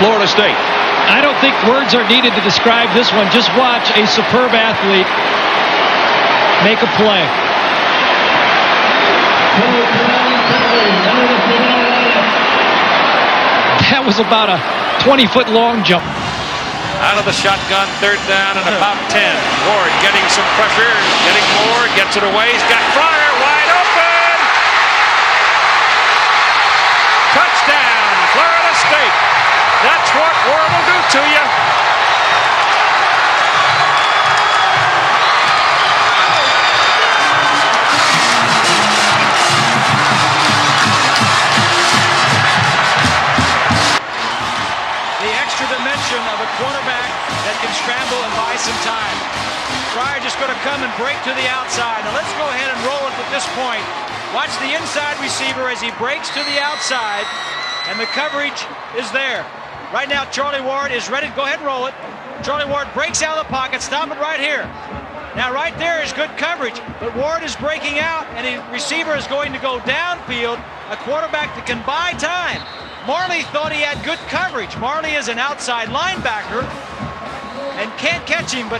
Florida State. I don't think words are needed to describe this one. Just watch a superb athlete make a play. That was about a 20 foot long jump. Out of the shotgun, third down and about 10. Ward getting some pressure, getting more, gets it away. He's got Fryer wide open. Touchdown, Florida State. That's what Ward will do to you. the extra dimension of a quarterback that can scramble and buy some time. Fryer just going to come and break to the outside. Now let's go ahead and roll it at this point. Watch the inside receiver as he breaks to the outside, and the coverage is there. Right now, Charlie Ward is ready go ahead and roll it. Charlie Ward breaks out of the pocket. Stop it right here. Now, right there is good coverage, but Ward is breaking out, and the receiver is going to go downfield. A quarterback that can buy time. Marley thought he had good coverage. Marley is an outside linebacker and can't catch him, but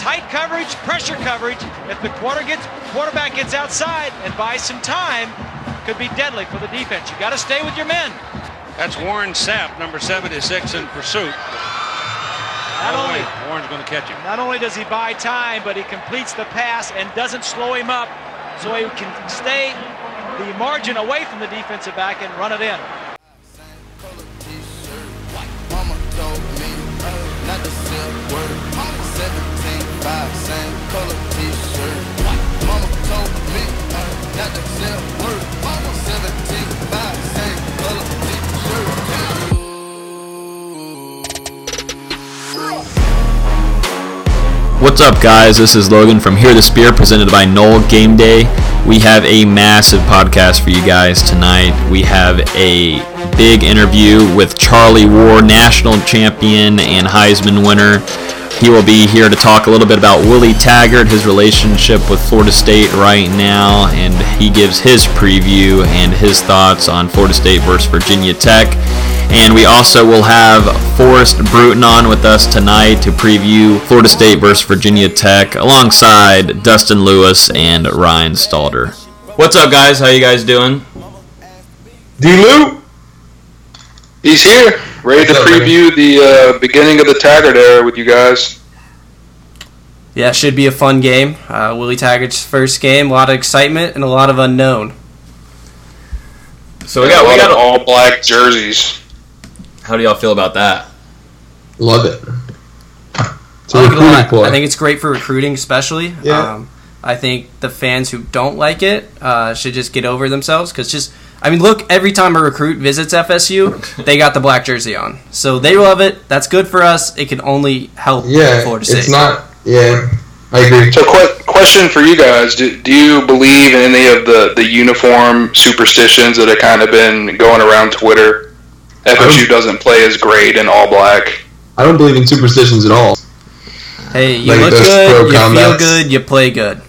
tight coverage, pressure coverage. If the quarter gets, quarterback gets outside and buys some time, could be deadly for the defense. You got to stay with your men. That's Warren Sapp, number 76 in pursuit. Not Oh, only, wait, Warren's going to catch him. not only does he buy time, but he completes the pass and doesn't slow him up, so he can stay the margin away from the defensive back and run it in. Mama told me uh, not to say a word. 17, 5, same color t-shirt. Mama told me uh, not to say a word. 17, What's up, guys? This is Logan from Hear the Spear, presented by Nole Game Day. We have a massive podcast for you guys tonight. We have a big interview with Charlie Ward, national champion and Heisman winner. He will be here to talk a little bit about Willie Taggart, his relationship with Florida State right now, and he gives his preview and his thoughts on Florida State versus Virginia Tech. And we also will have Forrest Bruton on with us tonight to preview Florida State versus Virginia Tech alongside Dustin Lewis and Ryan Stalder. What's up, guys? How you guys doing? D-Lou? He's here, ready to up, preview the uh, beginning of the Taggart era with you guys. Yeah, should be a fun game. Uh, Willie Taggart's first game, a lot of excitement and a lot of unknown. So we And got a we got. of all black jerseys. How do y'all feel about that? Love it. It's a I, like it a recruiting lot. ploy. I think it's great for recruiting, especially. Yeah. Um, I think the fans who don't like it uh, should just get over themselves because just. I mean, look, every time a recruit visits FSU, they got the black jersey on. So they love it. That's good for us. It can only help yeah, Florida State. it's not. Yeah, I agree. So, qu- question for you guys: do, do you believe in any of the, the uniform superstitions that have kind of been going around Twitter? FSU doesn't play as great in all black. I don't believe in superstitions at all. hey, you like look good, pro you feel good, you play good.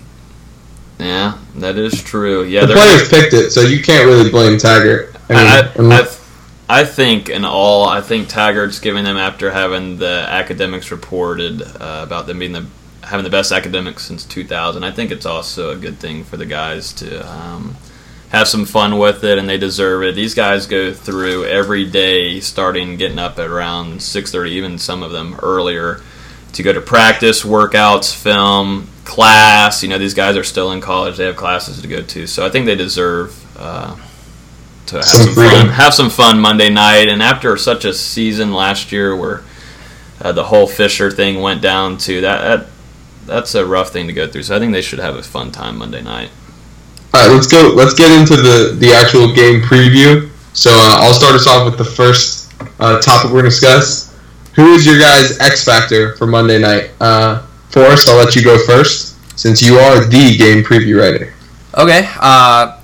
Yeah, that is true. Yeah, The they're- players picked it, so you can't really blame Taggart. I mean, I, I, I think in all, I think Taggart's giving them after having the academics reported uh, about them being the having the best academics since 2000. I think it's also a good thing for the guys to um, have some fun with it, and they deserve it. These guys go through every day, starting getting up at around 6:30, even some of them earlier, to go to practice, workouts, film, class. You know, these guys are still in college; they have classes to go to, so I think they deserve. Uh, to have Some some, fun, have some fun Monday night, and after such a season last year where uh, the whole Fisher thing went down to that, that, that's a rough thing to go through. So I think they should have a fun time Monday night. All right, let's go. Let's get into the the actual game preview. So uh, I'll start us off with the first uh, topic we're to discuss. who is your guys' X factor for Monday night? Uh, Forrest, I'll let you go first since you are the game preview writer. Okay. Uh,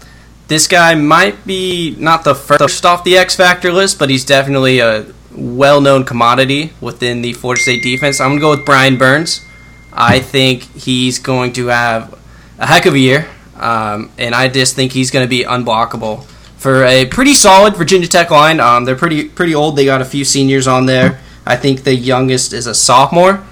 this guy might be not the first off the X Factor list, but he's definitely a well known commodity within the Florida State defense. I'm to go with Brian Burns. I think he's going to have a heck of a year, um, and I just think he's going to be unblockable for a pretty solid Virginia Tech line. Um, they're pretty pretty old. They got a few seniors on there. I think the youngest is a sophomore,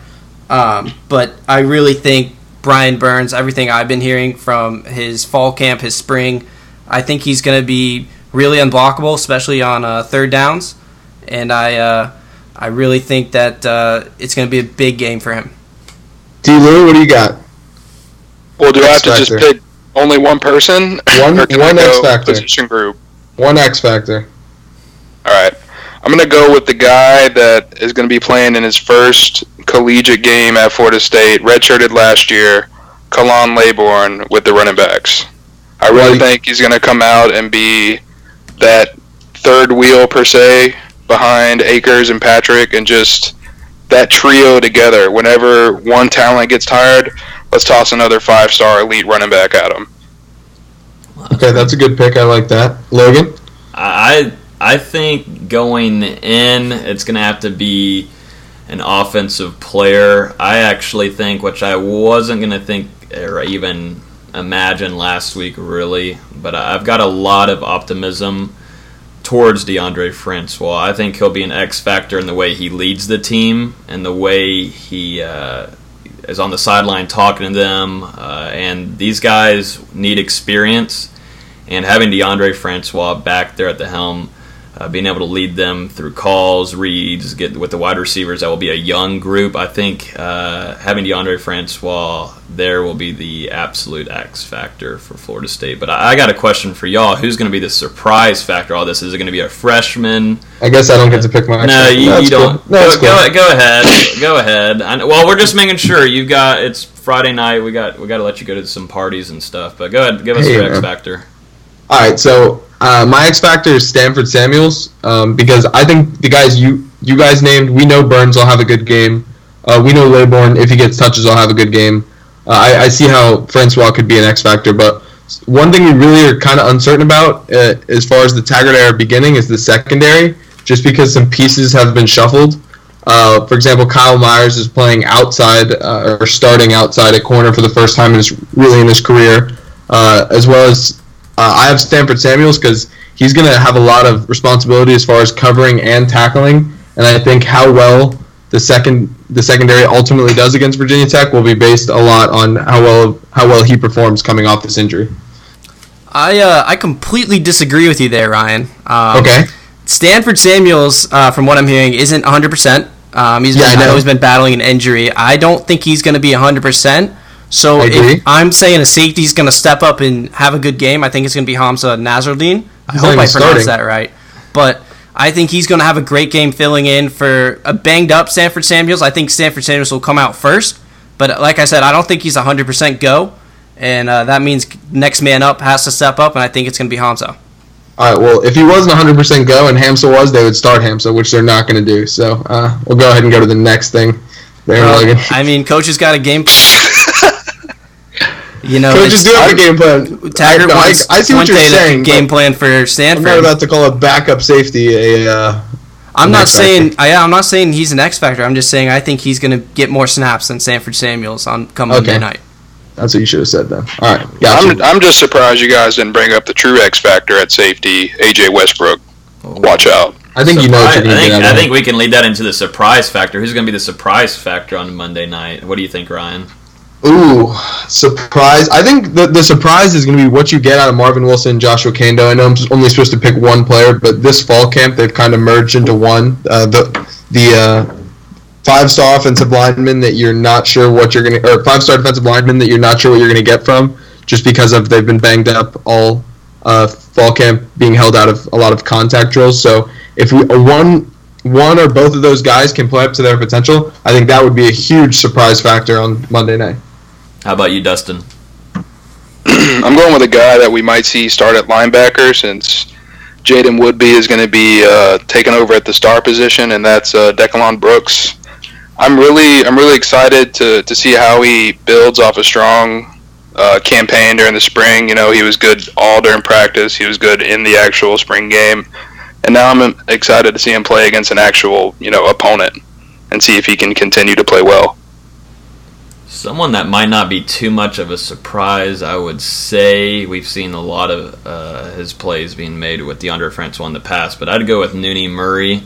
um, but I really think Brian Burns. Everything I've been hearing from his fall camp, his spring, I think he's going to be really unblockable, especially on uh, third downs. And I uh, I really think that uh, it's going to be a big game for him. D. Lou, what do you got? Well, do I have X to just pick only one person? One- or can one X factor. Position group. One X factor. All right. I'm going to go with the guy that is going to be playing in his first collegiate game at Florida State, redshirted last year, Khalan Laborn with the running backs. I really Right. think he's going to come out and be that third wheel, per se, behind Akers and Patrick, and just that trio together. Whenever one talent gets tired, let's toss another five star elite running back at him. Okay, that's a good pick. I like that. Logan? I I think going in, it's going to have to be an offensive player. I actually think, which I wasn't going to think or even imagine last week, really, but I've got a lot of optimism towards Deondre Francois. I think he'll be an X factor in the way he leads the team and the way he uh, is on the sideline talking to them. Uh, and these guys need experience, and having Deondre Francois back there at the helm. Uh, being able to lead them through calls, reads, get with the wide receivers, that will be a young group. I think uh, having Deondre Francois there will be the absolute X factor for Florida State. But I, I got a question for y'all: Who's going to be the surprise factor? All this is it going to be a freshman? I guess I don't get to pick my No, you, That's you don't. No, go, go, cool. go ahead. Go ahead. I know, well, we're just making sure you've got. It's Friday night. We got we got to let you go to some parties and stuff. But go ahead, give us Hey, your X factor. All right, so uh, my X factor is Stanford Samuels um, because I think the guys you you guys named, we know Burns will have a good game. Uh, we know Laborn, if he gets touches, will have a good game. Uh, I, I see how Francois could be an X factor, but one thing we really are kind of uncertain about uh, as far as the Taggart era beginning is the secondary, just because some pieces have been shuffled. Uh, for example, Kyle Myers is playing outside uh, or starting outside at corner for the first time in his really in his career, as well as uh, I have Stanford Samuels because he's going to have a lot of responsibility as far as covering and tackling, and I think how well the second the secondary ultimately does against Virginia Tech will be based a lot on how well how well he performs coming off this injury. I uh, I completely disagree with you there, Ryan. Um, Okay. Stanford Samuels, uh, from what I'm hearing, isn't 100%. Um, he's Yeah, been, I I know. know he's been battling an injury. I don't think he's going to be 100%. So I'm saying a safety's going to step up and have a good game, I think it's going to be Hamza Nazardine. I hope I pronounced starting. that right. But I think he's going to have a great game filling in for a banged up Stanford Samuels. I think Stanford Samuels will come out first. But like I said, I don't think he's 100% go. And uh, that means next man up has to step up, and I think it's going to be Hamza. All right. Well, if he wasn't 100% go and Hamza was, they would start Hamza, which they're not going to do. So uh, we'll go ahead and go to the next thing. There, Well, Logan. I mean, coach has got a game. You know, Coaches it's- do have a game plan. Taggart I, no, I, wants I see what you're saying. Game plan for Stanford. I'm Stanford. not about to call a backup safety a. Uh, I'm not saying I, I'm not saying he's an X factor. I'm just saying I think he's going to get more snaps than Sanford Samuels on come Okay. Monday night. That's what you should have said then. All right. Gotcha. I'm, I'm just surprised you guys didn't bring up the true X factor at safety, AJ Westbrook. Watch out. I think you know what Surprise- you're I going to think, get I think we can lead that into the surprise factor. Who's going to be the surprise factor on Monday night? What do you think, Ryan? Ooh, surprise. I think the, the surprise is going to be what you get out of Marvin Wilson and Joshua Kaindoh. I know I'm only supposed to pick one player, but this fall camp they've kind of merged into one. Uh, the the uh, five star offensive lineman that you're not sure what you're going to, or five star defensive lineman that you're not sure what you're going to get from, just because of they've been banged up all uh, fall camp, being held out of a lot of contact drills. So if we one one or both of those guys can play up to their potential, I think that would be a huge surprise factor on Monday night. How about you, Dustin? I'm going with a guy that we might see start at linebacker since Jaden Woodbey is going to be uh, taking over at the star position, and that's uh, Brooks. I'm really I'm really excited to, to see how he builds off a strong uh, campaign during the spring. You know, he was good all during practice. He was good in the actual spring game, and now I'm excited to see him play against an actual you know opponent and see if he can continue to play well. Someone that might not be too much of a surprise, I would say. We've seen a lot of uh, his plays being made with Deondre Francois in the past, but I'd go with Nooney Murray.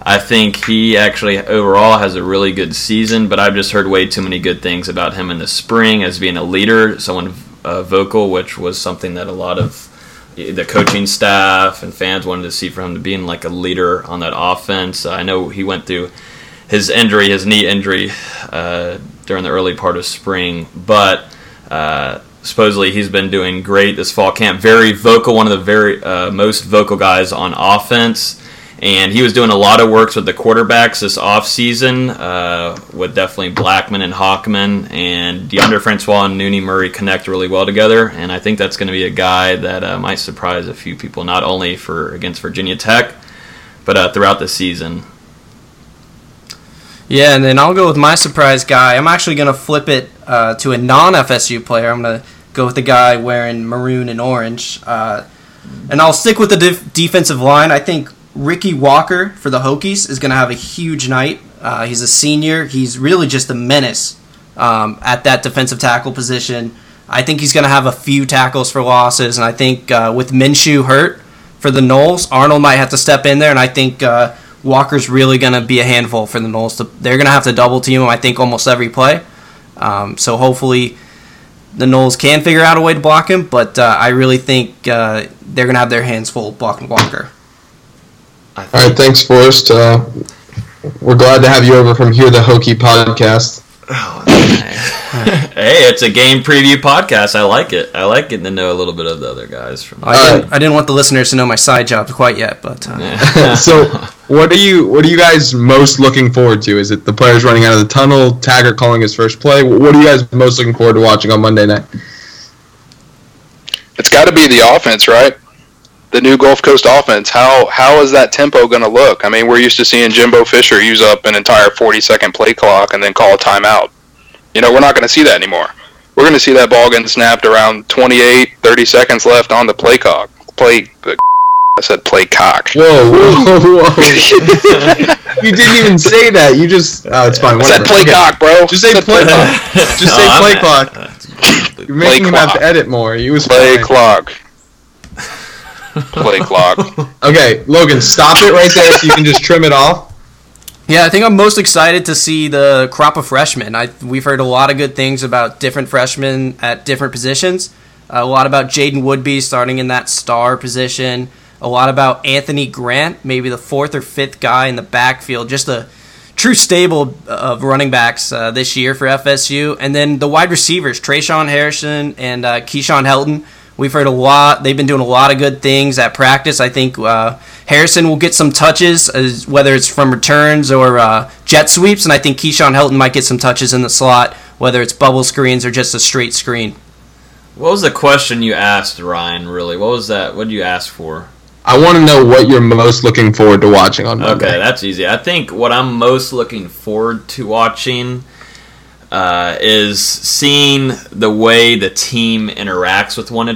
I think he actually overall has a really good season, but I've just heard way too many good things about him in the spring as being a leader, someone uh, vocal, which was something that a lot of the coaching staff and fans wanted to see from him to being like a leader on that offense. I know he went through his injury, his knee injury, uh, during the early part of spring, but uh, supposedly he's been doing great this fall camp. Very vocal, one of the very uh, most vocal guys on offense. And he was doing a lot of works with the quarterbacks this offseason uh, with definitely Blackman and Hockman. And Deondre Francois and Nooney Murray connect really well together. And I think that's going to be a guy that uh, might surprise a few people, not only for against Virginia Tech, but uh, throughout the season. Yeah, and then I'll go with my surprise guy. I'm actually going to flip it uh, to a non FSU player. I'm going to go with the guy wearing maroon and orange. Uh, and I'll stick with the def- defensive line. I think Ricky Walker for the Hokies is going to have a huge night. Uh, he's a senior. He's really just a menace um, at that defensive tackle position. I think he's going to have a few tackles for losses, and I think uh, with Minshew hurt for the Noles, Arnold might have to step in there, and I think uh, Walker's really going to be a handful for the Noles. To, they're going to have to double team him, I think, almost every play. Um, so hopefully the Noles can figure out a way to block him, but uh, I really think uh, they're going to have their hands full blocking Walker. All right, thanks, Forrest. Uh, we're glad to have you over from Here the Hokie podcast. Oh, hey, it's a game preview podcast. I like it. I like getting to know a little bit of the other guys from. I didn't, I didn't want the listeners to know my side jobs quite yet, but uh, so what are you what are you guys most looking forward to? Is it the players running out of the tunnel, Taggart calling his first play? What are you guys most looking forward to watching on Monday night? It's got to be the offense, right? The new Gulf Coast offense. How how is that tempo going to look? I mean, we're used to seeing Jimbo Fisher use up an entire 40 second play clock and then call a timeout. You know, we're not going to see that anymore. We're going to see that ball getting snapped around 28, 30 seconds left on the play clock. Play. I said play cock. Whoa, whoa, whoa! you didn't even say that. You just. Oh, it's fine. I said play okay. cock, bro. Just say play clock. Just say play clock. You're making him have to edit more. He was play fine. clock. Play clock. Okay, Logan, stop it right there so you can just trim it off. Yeah, I think I'm most excited to see the crop of freshmen. I, we've heard a lot of good things about different freshmen at different positions. Uh, a lot about Jaden Woodbey starting in that star position. A lot about Anthony Grant, maybe the fourth or fifth guy in the backfield. Just a true stable of running backs uh, this year for FSU. And then the wide receivers, Trayshawn Harrison and uh, Keyshawn Helton. We've heard a lot. They've been doing a lot of good things at practice. I think uh, Harrison will get some touches, as, whether it's from returns or uh, jet sweeps, and I think Keyshawn Helton might get some touches in the slot, whether it's bubble screens or just a straight screen. What was the question you asked, Ryan? Really, what was that? What did you ask for? I want to know what you're most looking forward to watching on Monday. Okay, that's easy. I think what I'm most looking forward to watching uh, is seeing the way the team interacts with one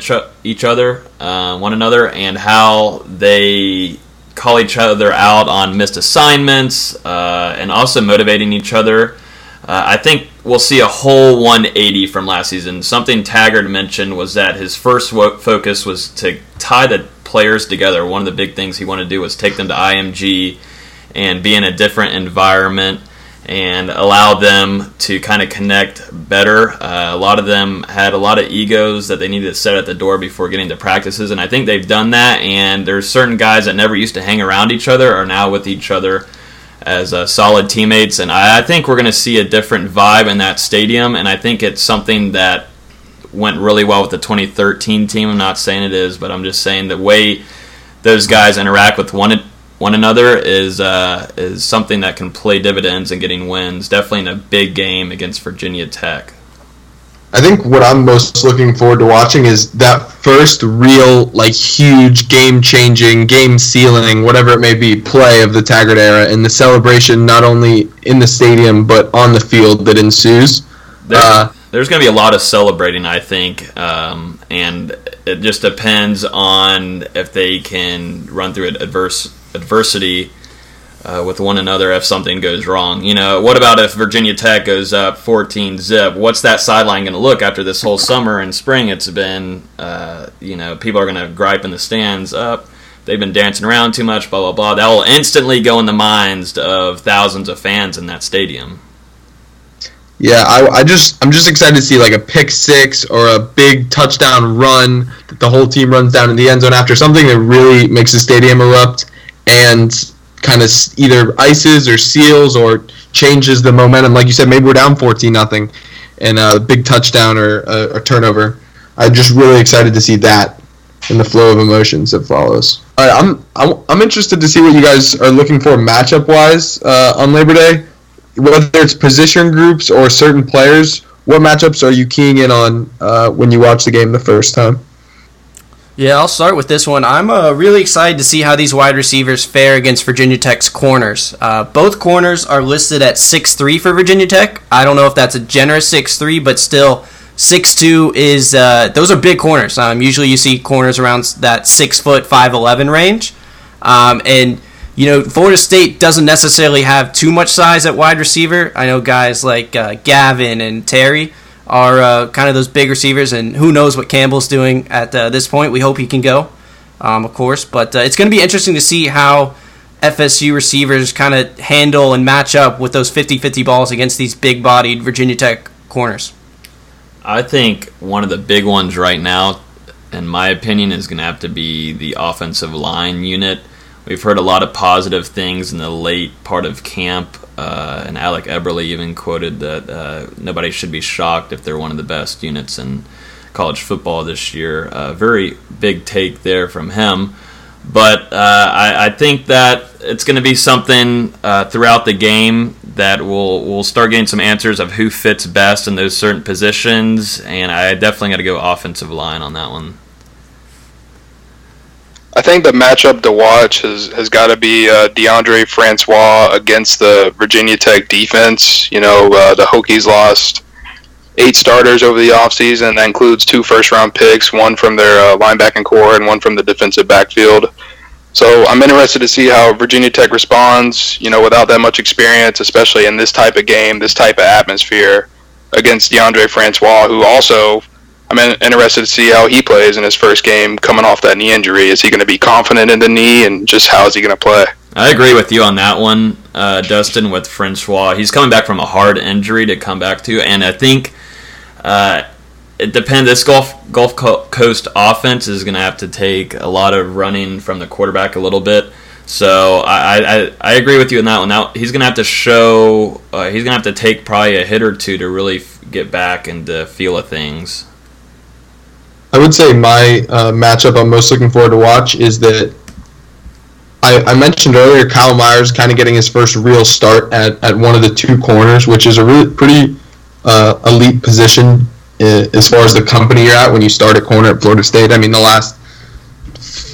each other, uh, one another, and how they call each other out on missed assignments, uh, and also motivating each other. Uh, I think we'll see a whole 180 from last season. Something Taggart mentioned was that his first focus was to tie the players together. One of the big things he wanted to do was take them to IMG and be in a different environment and allow them to kind of connect better. Uh, a lot of them had a lot of egos that they needed to set at the door before getting to practices, and I think they've done that. And there's certain guys that never used to hang around each other are now with each other as uh, solid teammates, and I, I think we're going to see a different vibe in that stadium. And I think it's something that went really well with the 2013 team. I'm not saying it is, but I'm just saying the way those guys interact with one one another is uh, is something that can play dividends in getting wins. Definitely in a big game against Virginia Tech. I think what I'm most looking forward to watching is that first real, like, huge game changing, game sealing, whatever it may be, play of the Taggart era and the celebration not only in the stadium but on the field that ensues. There, Uh, there's going to be a lot of celebrating, I think, um, and it just depends on if they can run through an adverse adversity uh, with one another if something goes wrong. You know, what about if Virginia Tech goes up 14 zip? What's that sideline going to look after this whole summer and spring? It's been, uh, you know, people are going to gripe in the stands up. They've been dancing around too much, blah blah blah. That will instantly go in the minds of thousands of fans in that stadium. Yeah, I, I just I'm just excited to see like a pick six or a big touchdown run that the whole team runs down in the end zone after something that really makes the stadium erupt and kind of either ices or seals or changes the momentum. Like you said, maybe we're down fourteen nothing, and a big touchdown or a, a turnover. I'm just really excited to see that and the flow of emotions that follows. All right, I'm I'm, I'm interested to see what you guys are looking for matchup wise uh, on Labor Day whether it's position groups or certain players, what matchups are you keying in on uh, when you watch the game the first time? Yeah, I'll start with this one. I'm uh, really excited to see how these wide receivers fare against Virginia Tech's corners. Uh, both corners are listed at 6'3 for Virginia Tech. I don't know if that's a generous 6'3, but still, 6'2 is, uh, those are big corners. Um, usually you see corners around that 6 foot 5'11 range. Um, and you know, Florida State doesn't necessarily have too much size at wide receiver. I know guys like uh, Gavin and Terry are uh, kind of those big receivers, and who knows what Campbell's doing at uh, this point. We hope he can go, um, of course. But uh, it's going to be interesting to see how FSU receivers kind of handle and match up with those 50 50 balls against these big bodied Virginia Tech corners. I think one of the big ones right now, in my opinion, is going to have to be the offensive line unit. We've heard a lot of positive things in the late part of camp, uh, and Alec Eberly even quoted that uh, nobody should be shocked if they're one of the best units in college football this year. A very big take there from him. But uh, I, I, think that it's going to be something uh, throughout the game that we'll we'll start getting some answers of who fits best in those certain positions, and I definitely got to go offensive line on that one. I think the matchup to watch has, has got to be uh, Deondre Francois against the Virginia Tech defense. You know, uh, the Hokies lost eight starters over the offseason. That includes two first round picks, one from their uh, linebacking core and one from the defensive backfield. So I'm interested to see how Virginia Tech responds, you know, without that much experience, especially in this type of game, this type of atmosphere against Deondre Francois, who also I'm interested to see how he plays in his first game coming off that knee injury. Is he going to be confident in the knee, and just how is he going to play? I agree with you on that one, uh, Dustin. With Francois, he's coming back from a hard injury to come back to, and I think uh, it depends. This Gulf Gulf Coast offense is going to have to take a lot of running from the quarterback a little bit. So I, I, I agree with you on that one. Now he's going to have to show. Uh, he's going to have to take probably a hit or two to really get back into feel of things. I would say my uh, matchup I'm most looking forward to watch is that I, I mentioned earlier Kyle Myers kind of getting his first real start at, at one of the two corners, which is a really pretty uh, elite position as far as the company you're at when you start at corner at Florida State. I mean, the last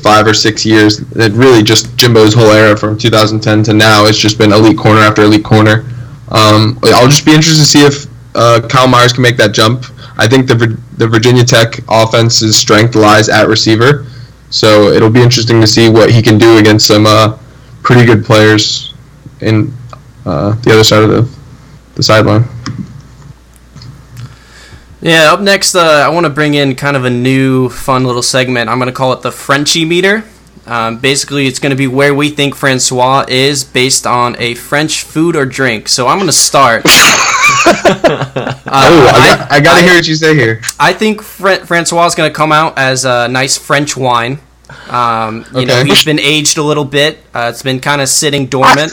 five or six years, it really just Jimbo's whole era from 2010 to now, it's just been elite corner after elite corner. Um, I'll just be interested to see if uh, Kyle Myers can make that jump. I think the the Virginia Tech offense's strength lies at receiver, so it'll be interesting to see what he can do against some uh, pretty good players in uh, the other side of the the sideline. Yeah, up next, uh, I want to bring in kind of a new, fun little segment. I'm going to call it the Frenchie meter. Um, basically, it's going to be where we think Francois is based on a French food or drink. So I'm going to start. uh, I, I, I got to hear what you say here. I think Fr- Francois is going to come out as a nice French wine. Um, you okay. know, he's been aged a little bit. Uh, it's been kind of sitting dormant.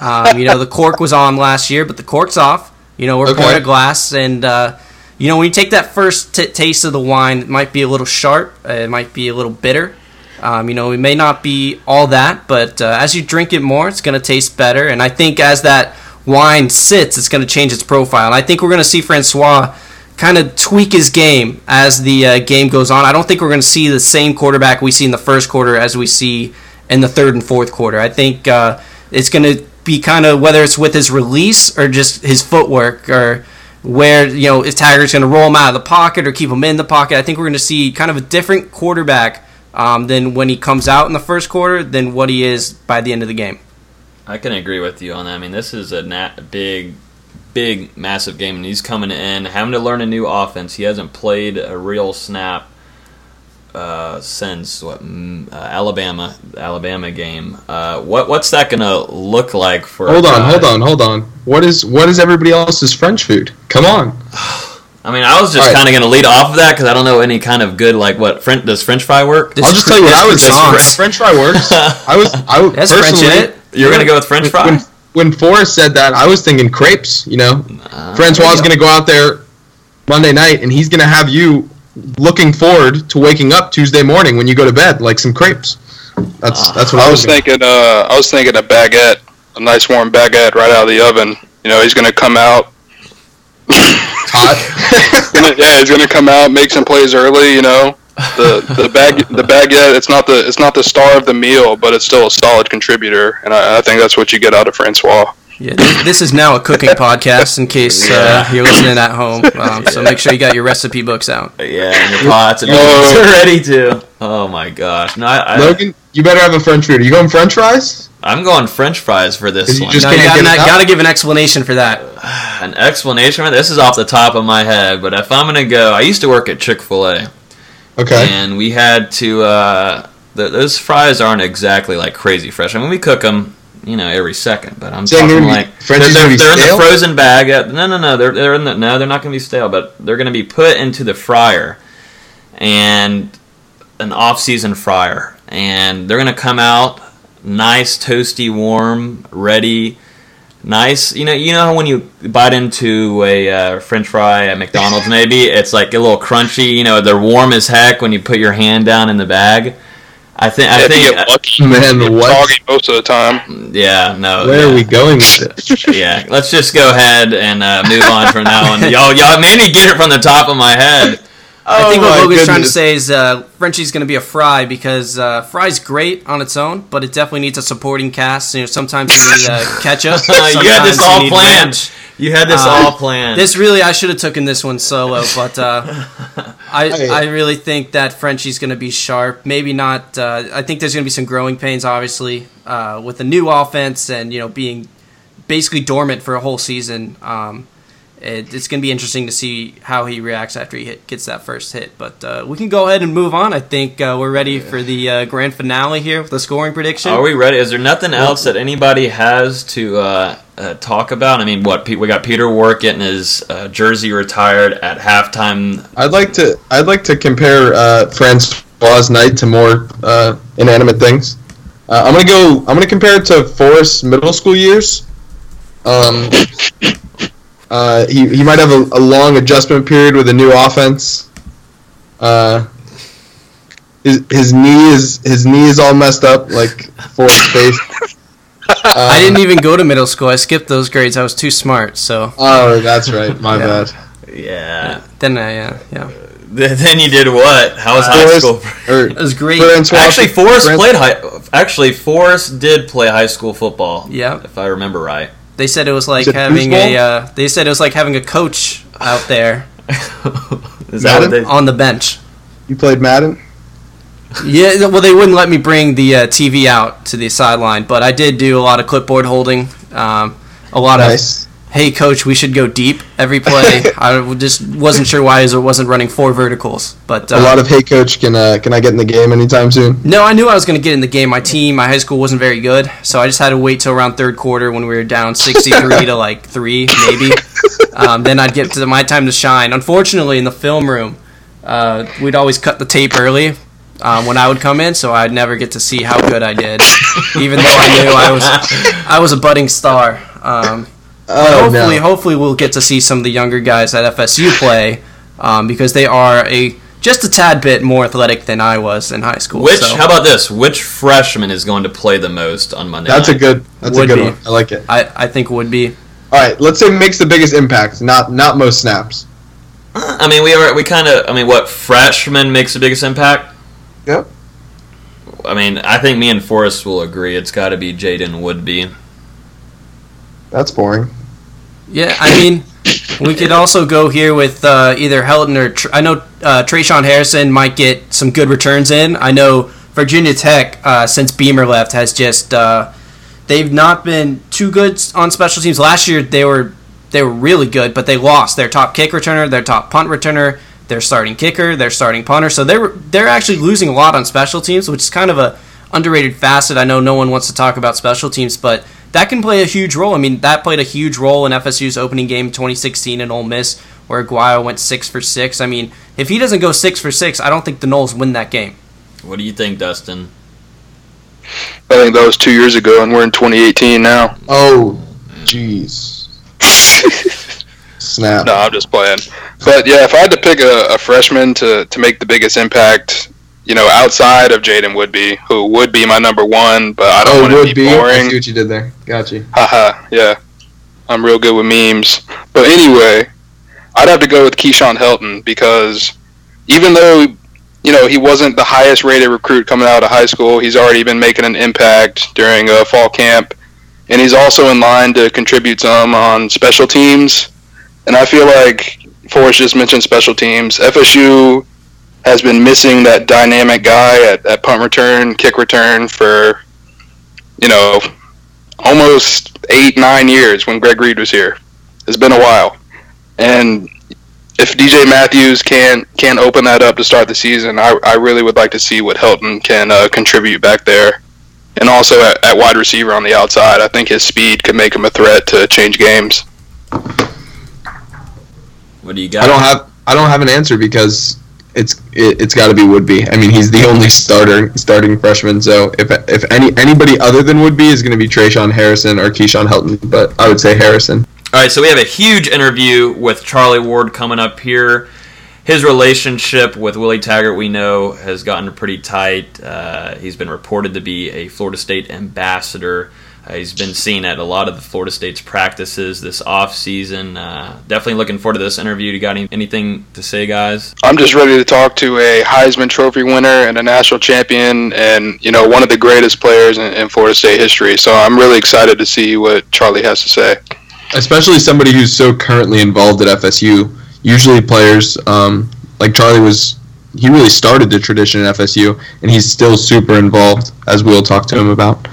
Um, you know, the cork was on last year, but the cork's off. You know, we're okay. pouring a glass, and uh, you know, when you take that first t- taste of the wine, it might be a little sharp. Uh, it might be a little bitter. Um, you know, it may not be all that, but uh, as you drink it more, it's going to taste better. And I think as that wine sits, it's going to change its profile. And I think we're going to see Francois kind of tweak his game as the uh, game goes on. I don't think we're going to see the same quarterback we see in the first quarter as we see in the third and fourth quarter. I think uh, it's going to be kind of whether it's with his release or just his footwork or where you know if Taggart's going to roll him out of the pocket or keep him in the pocket. I think we're going to see kind of a different quarterback um, than when he comes out in the first quarter than what he is by the end of the game. I can agree with you on that. I mean, this is a nat- big, big, massive game, and he's coming in having to learn a new offense. He hasn't played a real snap uh, since what uh, Alabama Alabama game. Uh, what what's that gonna look like for? Hold a on, guy? hold on, hold on. What is what is everybody else's French food? Come on. I mean, I was just All right. kind of gonna lead off of that because I don't know any kind of good like what French does French fry work? This I'll just tell you what I was croissants. thinking. French fry works. I was I was That's French personally in it. You're gonna go with French fry? when, when Forrest said that, I was thinking crepes. You know, Uh, Francois is going to go out there Monday night, and he's going to have you looking forward to waking up Tuesday morning when you go to bed, like some crepes. That's Ah. that's what I was thinking. Uh, I was thinking a baguette, a nice warm baguette right out of the oven. You know, he's gonna come out. Hot. Gonna, yeah, he's gonna come out, make some plays early. You know, the the bag the baguette. It's not the it's not the star of the meal, but it's still a solid contributor, and I, I think that's what you get out of Francois. Yeah, this, this is now a cooking podcast in case uh, you're listening at home. Um, so make sure you got your recipe books out. Yeah, and your pots and Oh. you're ready to. Oh my gosh! No, I, I, Logan, you better have a French food. Are you going French fries? I'm going French fries for this you one. just No, you can't got get it out? to give an explanation for that. An explanation. for This is off the top of my head, but if I'm gonna go, I used to work at Chick Fil A, Okay. and we had to. Uh, th those fries aren't exactly like crazy fresh. I mean, we cook them, you know, every second. But I'm So they're talking be- like Frenchies they're, they're, they're in the frozen bag. No, no, no. They're they're in the no. They're not gonna be stale, but they're gonna be put into the fryer, and an off-season fryer, and they're gonna come out nice, toasty, warm, ready. Nice, you know. You know when you bite into a uh, French fry at McDonald's, maybe it's like a little crunchy. You know, they're warm as heck when you put your hand down in the bag. I think. I if you think. get lucky, Man, you get what? soggy most of the time. yeah. No. Where yeah. are we going with it? yeah, let's just go ahead and uh, move on from now on. Y'all, y'all made me get it from the top of my head. I think Oh what my Logan's trying to say is uh, Frenchie's going to be a fry because uh, fry's great on its own, but it definitely needs a supporting cast. You know, sometimes you need uh, ketchup. you had this all need planned. ranch. You had this Uh, all planned. This really, I should have taken this one solo, but uh, I I really think that Frenchie's going to be sharp. Maybe not. Uh, I think there's going to be some growing pains, obviously, uh, with the new offense and you know being basically dormant for a whole season. Um, it, it's going to be interesting to see how he reacts after he hit, gets that first hit. But uh, we can go ahead and move on. I think uh, we're ready for the uh, grand finale here with the scoring prediction. Are we ready? Is there nothing else that anybody has to uh, uh, talk about? I mean, what we got Peter Warrick getting his uh, jersey retired at halftime. I'd like to I'd like to compare uh, Francois' night to more uh, inanimate things. Uh, I'm gonna go. I'm gonna compare it to Forrest's middle school years. Um, uh, he he might have a, a long adjustment period with a new offense. Uh, his his knee is his knee is all messed up like Forrest's face. Uh, I didn't even go to middle school. I skipped those grades. I was too smart. So Oh, that's right. My Yeah. bad. Yeah. then I uh, yeah. Then you did what? How was high Forrest- school? or It was great. Francois- Actually, Forrest Fran- played high. Actually, Forrest did play high school football. Yeah. if I remember right. They said it was like it having a. Uh, they said it was like having a coach out there Is that what they? on the bench. You played Madden. Yeah, well, they wouldn't let me bring the uh, TV out to the sideline, but I did do a lot of clipboard holding. Um, a lot Nice. of, hey, coach, we should go deep every play. I just wasn't sure why it wasn't running four verticals, but uh, A lot of hey coach, can uh, can I get in the game anytime soon? No, I knew I was going to get in the game. My team, my high school wasn't very good, so I just had to wait till around third quarter when we were down 63 to like three, maybe. Um, then I'd get to my time to shine. Unfortunately, in the film room, uh, we'd always cut the tape early um, when I would come in, so I'd never get to see how good I did, even though I knew I was I was a budding star. Um, Oh hopefully, no. hopefully we'll get to see some of the younger guys at FSU play um, because they are a just a tad bit more athletic than I was in high school. Which? so. How about this? Which freshman is going to play the most on Monday? That's a good. That's Would a good be. one. I like it. I, I think would be. All right, let's say makes the biggest impact, not not most snaps. I mean, we are we kind of. I mean, what freshman makes the biggest impact? Yep. I mean, I think me and Forrest will agree. It's got to be Jaden Woodbey. That's boring. Yeah, I mean, we could also go here with uh, either Helton or Tr- I know uh, Trayshawn Harrison might get some good returns in. I know Virginia Tech uh, since Beamer left has just uh, they've not been too good on special teams. Last year they were they were really good, but they lost their top kick returner, their top punt returner, their starting kicker, their starting punter. So they're they're actually losing a lot on special teams, which is kind of a underrated facet. I know no one wants to talk about special teams, but that can play a huge role. I mean, that played a huge role in FSU's opening game 2016 in Ole Miss, where Aguayo went six for six. I mean, if he doesn't go six for six, I don't think the Noles win that game. What do you think, Dustin? I think that was two years ago, and we're in 2018 now. Oh, jeez. Snap. No, I'm just playing. But yeah, if I had to pick a, a freshman to, to make the biggest impact, you know, outside of Jaden would be, who would be my number one, but I don't Oh, want to be be. I boring. see what you did there. Got you. Haha, yeah. I'm real good with memes. But anyway, I'd have to go with Keyshawn Helton because even though, you know, he wasn't the highest rated recruit coming out of high school, he's already been making an impact during a fall camp. And he's also in line to contribute some on special teams. And I feel like Forrest just mentioned special teams. FSU has been missing that dynamic guy at, at punt return, kick return for, you know, almost eight, nine years when Greg Reid was here. It's been a while. And if DJ Matthews can can open that up to start the season, I, I really would like to see what Helton can uh, contribute back there. And also at, at wide receiver on the outside, I think his speed could make him a threat to change games. What do you got? I don't have I don't have an answer because it's it, it's got to be Woodbey. I mean, he's the only starter starting freshman. So if if any anybody other than Woodbey is going to be Trayshawn Harrison or Keyshawn Helton, but I would say Harrison. All right, so we have a huge interview with Charlie Ward coming up here. His relationship with Willie Taggart, we know, has gotten pretty tight. Uh, he's been reported to be a Florida State ambassador. Uh, he's been seen at a lot of the Florida State's practices this off season. Uh, definitely looking forward to this interview. You got any, anything to say, guys? I'm just ready to talk to a Heisman Trophy winner and a national champion, and you know one of the greatest players in, in Florida State history. So I'm really excited to see what Charlie has to say. especially somebody who's so currently involved at FSU. Usually, players um, like Charlie was, he really started the tradition at FSU, and he's still super involved, as we'll talk to him about.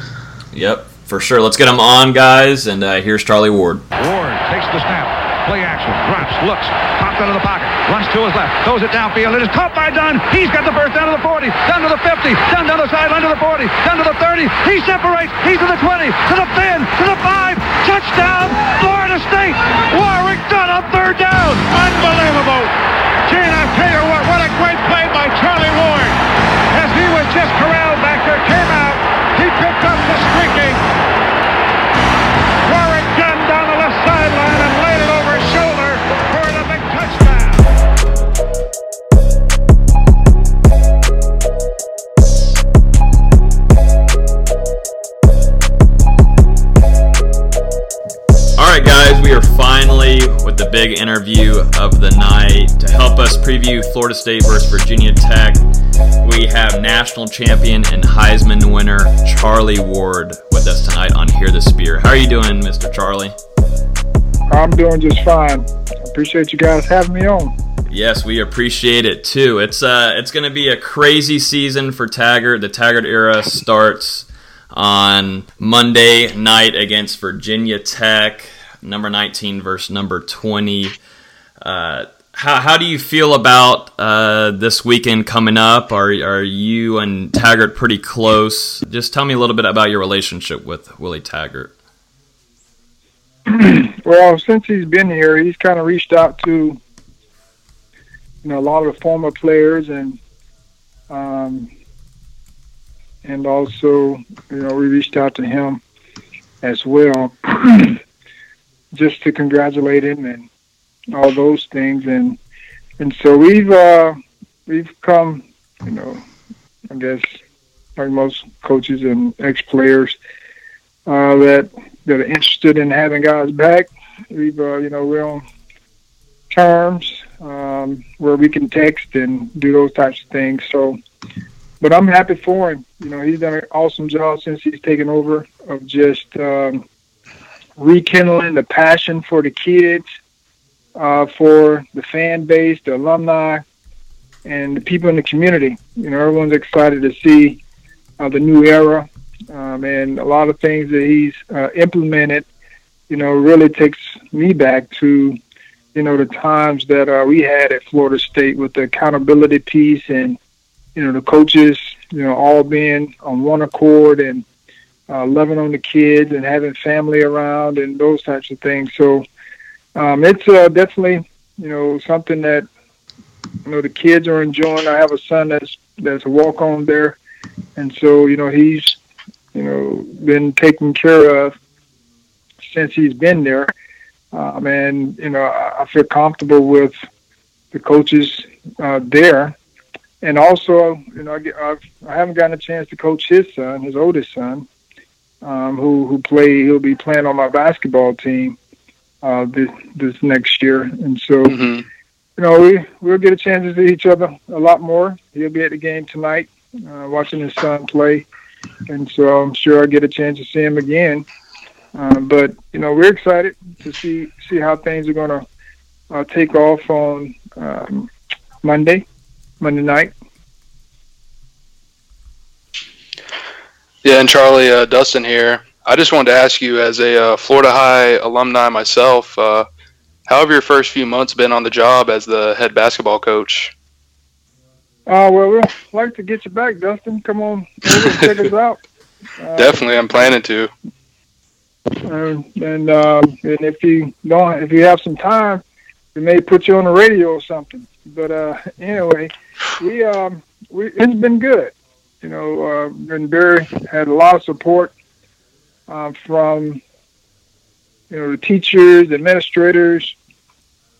Yep, for sure. Let's get him on, guys. And uh, here's Charlie Ward. Ward takes the snap. Play action. Drops. Looks. Pops out of the pocket. Runs to his left. Throws it downfield. It is caught by Dunn. He's got the first down to the 40. Down to the 50. Down down the sideline to the 40. Down to the 30. He separates. He's to the 20. To the 10. To the 5. Touchdown. Florida State. Warrick Dunn on third down. Unbelievable. Gene, I tell you what, what a great play by Charlie Ward. As he was just corralled with the big interview of the night. To help us preview Florida State versus Virginia Tech, we have national champion and Heisman winner Charlie Ward with us tonight on Hear the Spear. How are you doing, Mr. Charlie? I'm doing just fine. Appreciate you guys having me on. Yes, we appreciate it too. It's uh, it's going to be a crazy season for Taggart. The Taggart era starts on Monday night against Virginia Tech, number 19 verse number 20. Uh, how, how do you feel about uh, this weekend coming up? Are, are you and Taggart pretty close? Just tell me a little bit about your relationship with Willie Taggart. Well, since he's been here, he's kind of reached out to you know a lot of the former players and um, and also you know we reached out to him as well just to congratulate him and all those things and and so we've uh, we've come you know I guess like most coaches and ex players uh, that that are interested in having guys back. We've, uh, you know, we're on terms um, where we can text and do those types of things. So, but I'm happy for him. You know, he's done an awesome job since he's taken over of just um, rekindling the passion for the kids, uh, for the fan base, the alumni, and the people in the community. You know, everyone's excited to see uh, the new era, um, and a lot of things that he's uh, implemented. You know, really takes me back to you know the times that uh, we had at Florida State with the accountability piece and you know the coaches you know all being on one accord and uh, loving on the kids and having family around and those types of things. So um, it's uh, definitely you know something that you know the kids are enjoying. I have a son that's that's a walk on there, and so you know he's you know been taken care of since he's been there. Um, and you know I, I feel comfortable with the coaches uh, there. And also, you know, I, get, I've, I haven't gotten a chance to coach his son, his oldest son, um, who who play. He'll be playing on my basketball team uh, this this next year, and so Mm-hmm. you know we we'll get a chance to see each other a lot more. He'll be at the game tonight, uh, watching his son play, and so I'm sure I'll get a chance to see him again. Uh, but you know we're excited to see see how things are going to uh, take off on um, Monday, Monday night. Yeah, and Charlie, uh, Dustin here. I just wanted to ask you, as a uh, Florida High alumni myself, uh, how have your first few months been on the job as the head basketball coach? Uh, well, we'd like to get you back, Dustin. Come on check us out. Uh, Definitely, I'm planning to. And, and, um, and if you don't, if you have some time, we may put you on the radio or something. But uh, anyway, we um, we it's been good. You know, uh, been very had a lot of support uh, from you know the teachers, administrators.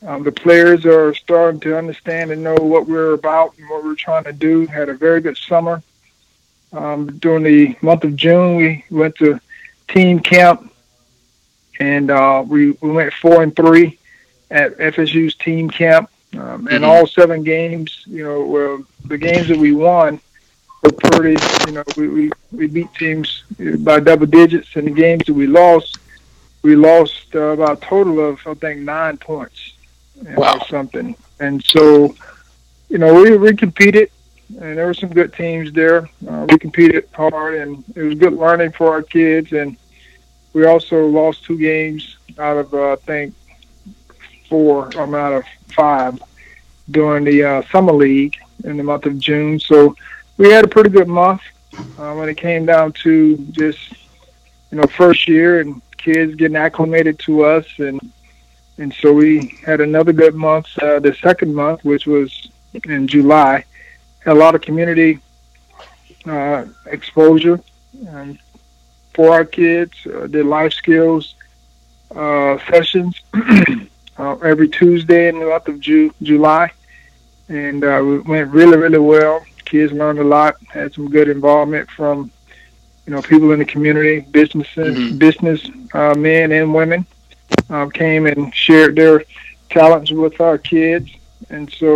Um, the players are starting to understand and know what we're about and what we're trying to do. Had a very good summer. Um, during the month of June, we went to team camp, and uh, we we went four and three at FSU's team camp. Um, and Mhm. all seven games, you know, the games that we won were pretty, you know, we, we, we beat teams by double digits. And the games that we lost, we lost uh, about a total of, I think, nine points you know, Wow. or something. And so, you know, we, we competed, and there were some good teams there. Uh, we competed hard, and it was good learning for our kids. And we also lost two games out of, uh, I think, four, um, out of five during the uh, summer league in the month of June. So we had a pretty good month uh, when it came down to just you know first year and kids getting acclimated to us. And and so we had another good month uh, the second month which was in July. Had a lot of community uh, exposure um, for our kids uh, did life skills uh, sessions uh, every Tuesday in the month of Ju- July. And uh, it went really really well kids learned a lot had some good involvement from you know people in the community businesses Mhm. business uh, men and women um, came and shared their talents with our kids. And so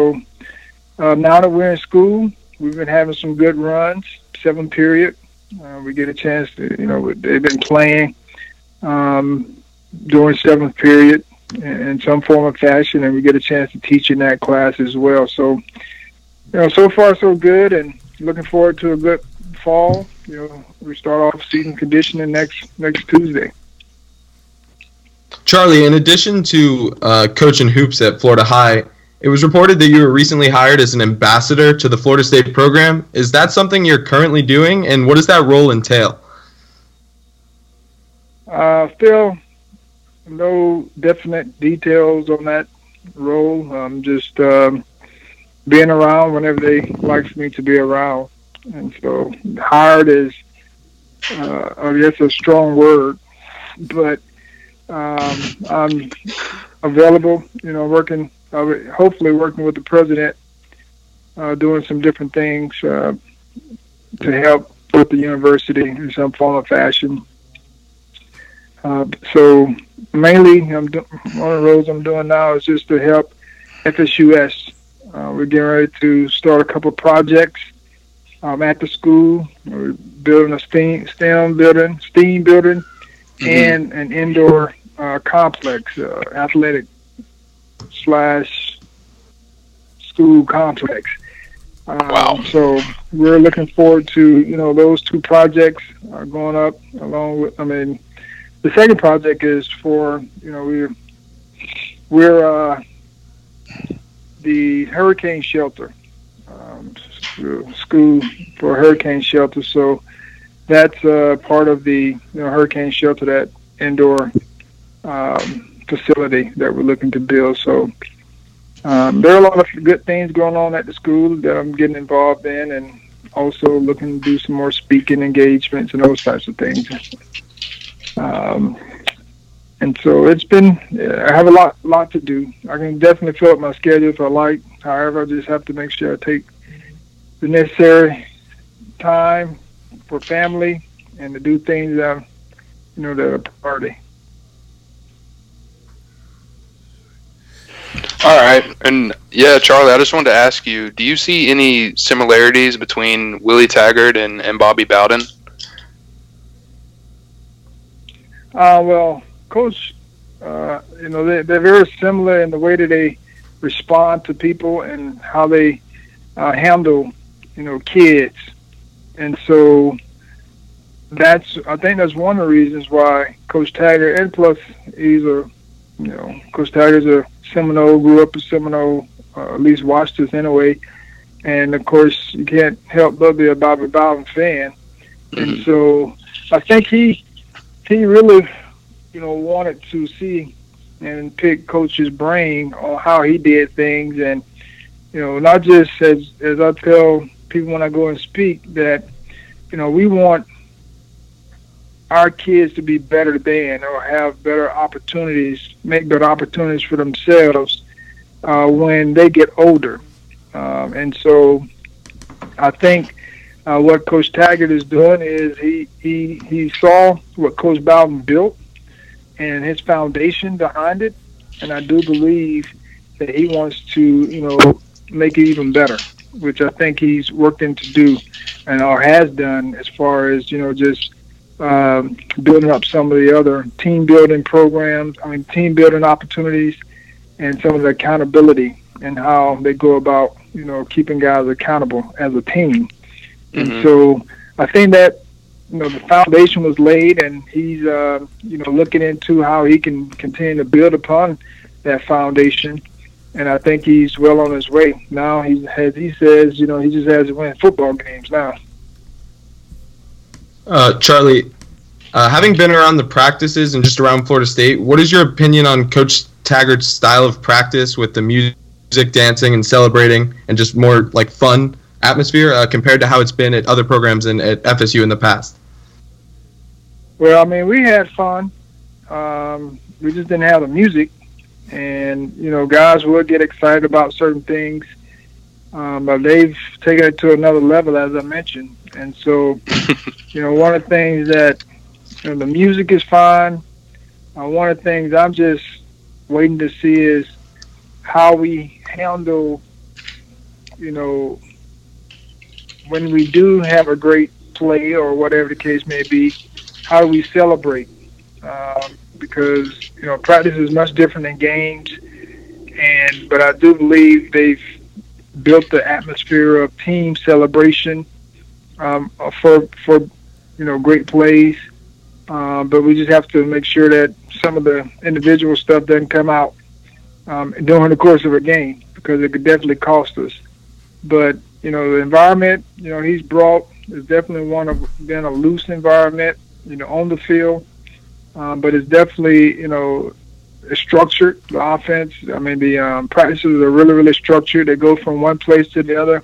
uh, now that we're in school we've been having some good runs seven period. Uh, we get a chance to you know they've been playing um, during seventh period in, in some form or fashion and we get a chance to teach in that class as well. So you know, so far so good, and looking forward to a good fall. You know, we start off season conditioning next next Tuesday. Charlie, in addition to uh, coaching hoops at Florida High, it was reported that you were recently hired as an ambassador to the Florida State program. Is that something you're currently doing, and what does that role entail? Uh, still, no definite details on that role. I'm just um, being around whenever they like for me to be around, and so hired is, uh, I guess, a strong word, but um, I'm available. You know, working, uh, hopefully working with the president, uh, doing some different things uh, to help with the university in some form or fashion. Uh, so mainly, I'm do- one of the roles I'm doing now is just to help FSUS. Uh, we're getting ready to start a couple projects um, at the school. We're building a STEAM, STEM building, STEAM building, and an indoor uh, complex, uh, athletic slash school complex. Um, Wow. So we're looking forward to you know those two projects are going up along with. I mean, the second project is for you know we're we're uh, the hurricane shelter um, school for hurricane shelter. So that's uh, part of the you know, hurricane shelter, that indoor um, facility that we're looking to build. So um, there are a lot of good things going on at the school that I'm getting involved in, and also looking to do some more speaking engagements and those types of things. Um, and so it's been, I have a lot, lot to do. I can definitely fill up my schedule if I like. However, I just have to make sure I take the necessary time for family and to do things that, you know, that are a priority. All right, and yeah, Charlie, I just wanted to ask you: Do you see any similarities between Willie Taggart and, and Bobby Bowden? Uh, well, Coach, uh, you know, they, they're very similar in the way that they respond to people and how they uh, handle, you know, kids. And so that's, I think that's one of the reasons why Coach Taggart, and plus he's a, you know, Coach Taggart's a Seminole, grew up a Seminole, uh, at least watched us anyway. And of course, you can't help but be a Bobby Bowden fan. And so I think he, he really, you know, wanted to see and pick Coach's brain on how he did things, and you know, not just as as I tell people when I go and speak that, you know, we want our kids to be better than or have better opportunities, make better opportunities for themselves uh, when they get older, um, and so I think uh, what Coach Taggart is doing is he, he he saw what Coach Bowden built and his foundation behind it, and I do believe that he wants to you know make it even better, which I think he's worked into do and or has done as far as you know just um, building up some of the other team building programs, I mean team building opportunities, and some of the accountability and how they go about you know keeping guys accountable as a team. And so I think that you know the foundation was laid, and he's uh, you know looking into how he can continue to build upon that foundation. And I think he's well on his way now. He has he says you know he just has to win football games now. Uh, Charlie, uh, having been around the practices and just around Florida State, what is your opinion on Coach Taggart's style of practice with the music, dancing, and celebrating, and just more like fun atmosphere uh, compared to how it's been at other programs and at FSU in the past? Well, I mean, we had fun. Um, we just didn't have the music, and you know, guys would get excited about certain things, um, but they've taken it to another level, as I mentioned. And so, you know, one of the things that you know, the music is fine. Uh, one of the things I'm just waiting to see is how we handle, you know, when we do have a great play or whatever the case may be, how do we celebrate? Um, because you know practice is much different than games, and but I do believe they've built the atmosphere of team celebration um, for for you know great plays. Uh, but we just have to make sure that some of the individual stuff doesn't come out um, during the course of a game because it could definitely cost us. But you know the environment you know he's brought is definitely one of been a loose environment you know on the field, um, but it's definitely you know structured. The offense, I mean the um, practices are really really structured. They go from one place to the other.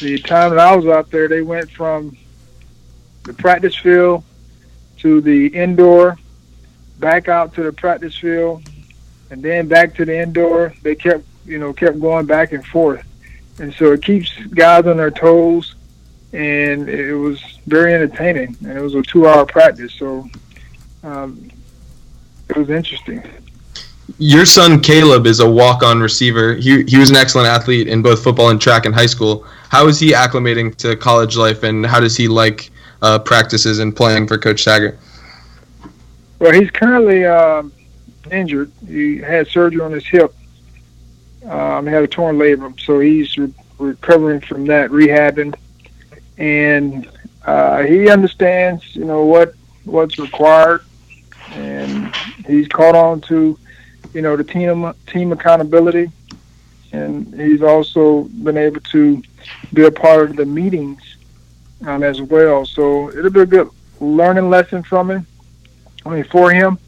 The time that I was out there, they went from the practice field to the indoor, back out to the practice field, and then back to the indoor. They kept you know kept going back and forth and so it keeps guys on their toes and it was very entertaining and it was a two hour practice so um, it was interesting your son Caleb is a walk-on receiver. He he was an excellent athlete in both football and track in high school. How is he acclimating to college life, and how does he like uh, practices and playing for Coach Taggart? Well, he's currently um, injured. He had surgery on his hip. Um, he had a torn labrum, so he's re- recovering from that, rehabbing, and uh, he understands, you know, what what's required, and he's caught on to, you know, the team team accountability, and he's also been able to be a part of the meetings um, as well. So it'll be a good learning lesson from him. I mean, for him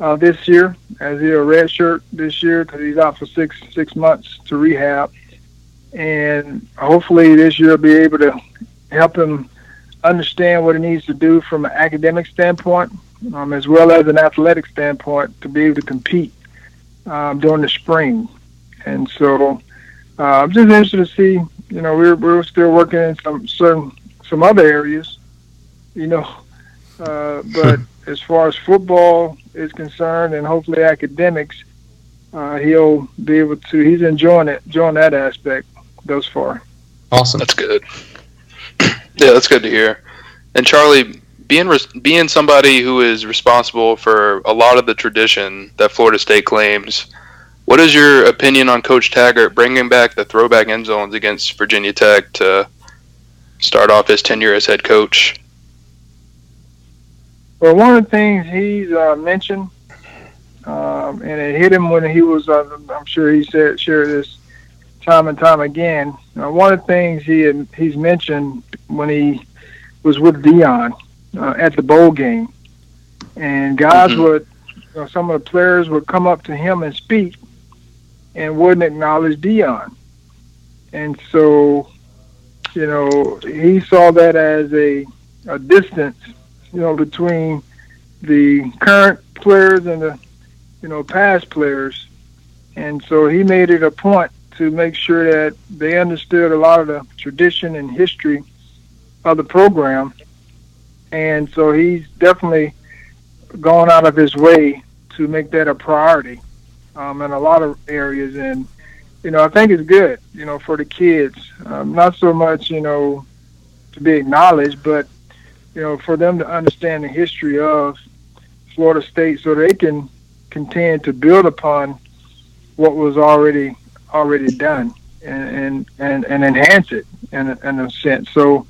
uh, this year, as he a red shirt this year because he's out for six six months to rehab, and hopefully this year will be able to help him understand what he needs to do from an academic standpoint, um, as well as an athletic standpoint, to be able to compete um, during the spring. And so, uh, I'm just interested to see. You know, we're we're still working in some certain some other areas, you know, uh, but as far as football is concerned, and hopefully academics, uh, he'll be able to. He's enjoying it, enjoying that aspect thus far. Awesome. That's good. Yeah, that's good to hear. And Charlie, being res- being somebody who is responsible for a lot of the tradition that Florida State claims, what is your opinion on Coach Taggart bringing back the throwback end zones against Virginia Tech to start off his tenure as head coach? Well, one of the things he's uh, mentioned, um, and it hit him when he was, uh, I'm sure he said, shared this time and time again. Uh, one of the things he had, he's mentioned when he was with Deion uh, at the bowl game, and guys Mhm. would, you know, some of the players would come up to him and speak, and wouldn't acknowledge Deion, and so, you know, he saw that as a a distance, you know, between the current players and the, you know, past players, and so he made it a point to make sure that they understood a lot of the tradition and history of the program. And so he's definitely gone out of his way to make that a priority um, in a lot of areas. And, you know, I think it's good, you know, for the kids. Um, not so much, you know, to be acknowledged, but, you know, for them to understand the history of Florida State so they can continue to build upon what was already already done and and, and, enhance it in a, in a sense. So,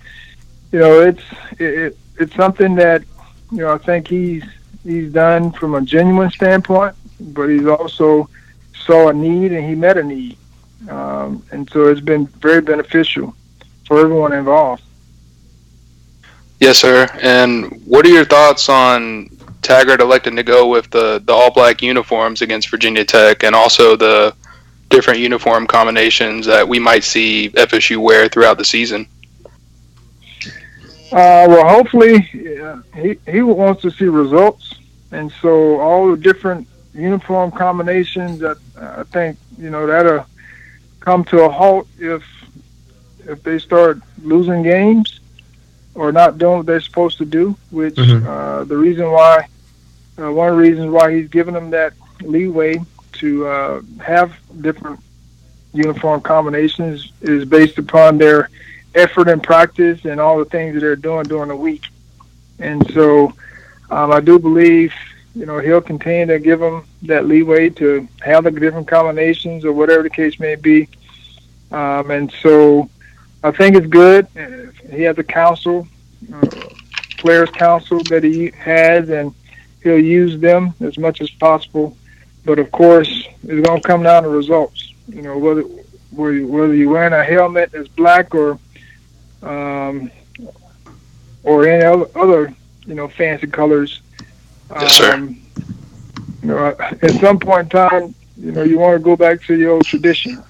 you know, it's it, it's something that you know I think he's he's done from a genuine standpoint, but he's also saw a need and he met a need, um, and so it's been very beneficial for everyone involved. Yes, sir. And what are your thoughts on Taggart electing to go with the, the all black uniforms against Virginia Tech and also the different uniform combinations that we might see FSU wear throughout the season? Uh, well, hopefully, uh, he he wants to see results, and so all the different uniform combinations. That I think you know that'll come to a halt if if they start losing games or not doing what they're supposed to do. Which Mhm. uh, the reason why uh, one of the reasons why he's giving them that leeway to uh, have different uniform combinations is based upon their effort and practice and all the things that they're doing during the week. And so um, I do believe, you know, he'll continue to give them that leeway to have the different combinations or whatever the case may be. Um, and so I think it's good. He has a council, uh, players council that he has, and he'll use them as much as possible. But of course, it's going to come down to results. You know, whether whether you're wearing a helmet that's black or um, or any other, you know fancy colors. Yes, sir. Um, you know, at some point in time, you know, you want to go back to the old tradition.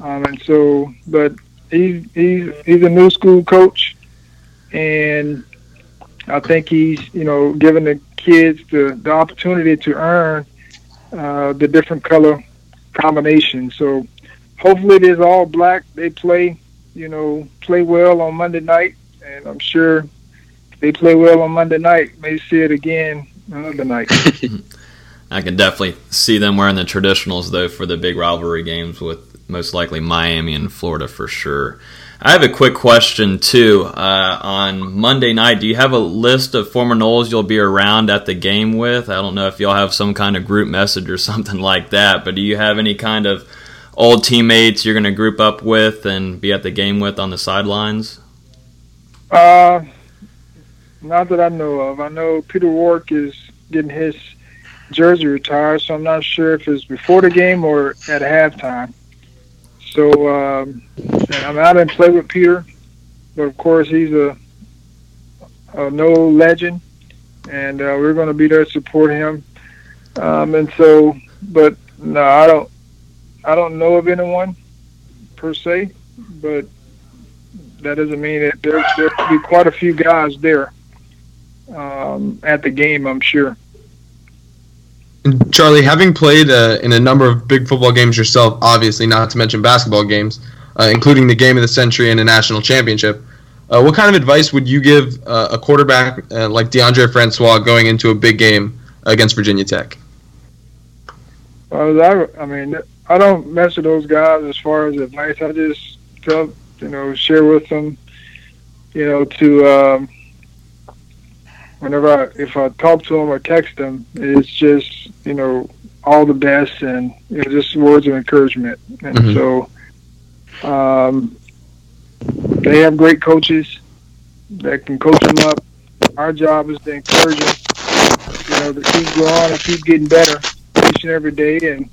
Um, and so, but he's he's he's a new school coach, and I think he's you know giving the kids the the opportunity to earn uh, the different color combinations. So hopefully it is all black. They play you know play well on Monday night, and I'm sure they play well on Monday night. May see it again another night. I can definitely see them wearing the traditionals though for the big rivalry games with most likely Miami and Florida for sure. I have a quick question too. Uh, on Monday night, do you have a list of former Noles you'll be around at the game with? I don't know if y'all have some kind of group message or something like that, but do you have any kind of old teammates you're going to group up with and be at the game with on the sidelines? Uh, not that I know of. I know Peter Warrick is getting his jersey retired, so I'm not sure if it's before the game or at halftime. So um, I'm out and play with Peter, but of course he's a, a Nole legend, and uh, we're going to be there to support him. Um, and so, but no, I don't, I don't know of anyone per se, but that doesn't mean that there there will be quite a few guys there um, at the game. I'm sure. Charlie, having played uh, in a number of big football games yourself, obviously not to mention basketball games, uh, including the game of the century and a national championship, uh, what kind of advice would you give uh, a quarterback uh, like Deondre Francois going into a big game against Virginia Tech? I, I mean, I don't mess with those guys as far as advice. I just tell, you know, share with them, you know, to. Um, whenever I, if I talk to them or text them, it's just you know all the best and you know just words of encouragement. And mm-hmm. so um, they have great coaches that can coach them up. Our job is to encourage them, you know, to keep growing and keep getting better each and every day, and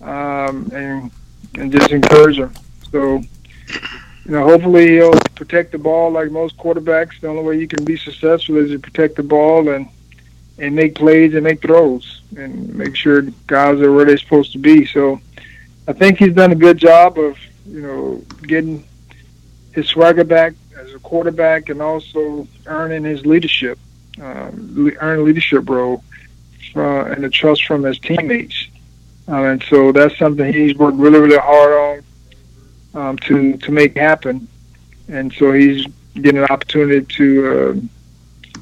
um, and and just encourage them. So you know, hopefully he'll protect the ball like most quarterbacks. The only way you can be successful is to protect the ball and and make plays and make throws and make sure guys are where they're supposed to be. So I think he's done a good job of you know getting his swagger back as a quarterback and also earning his leadership, um, earn leadership role uh, and the trust from his teammates. Uh, and so that's something he's worked really, really hard on um, to to make happen, and so he's getting an opportunity to uh,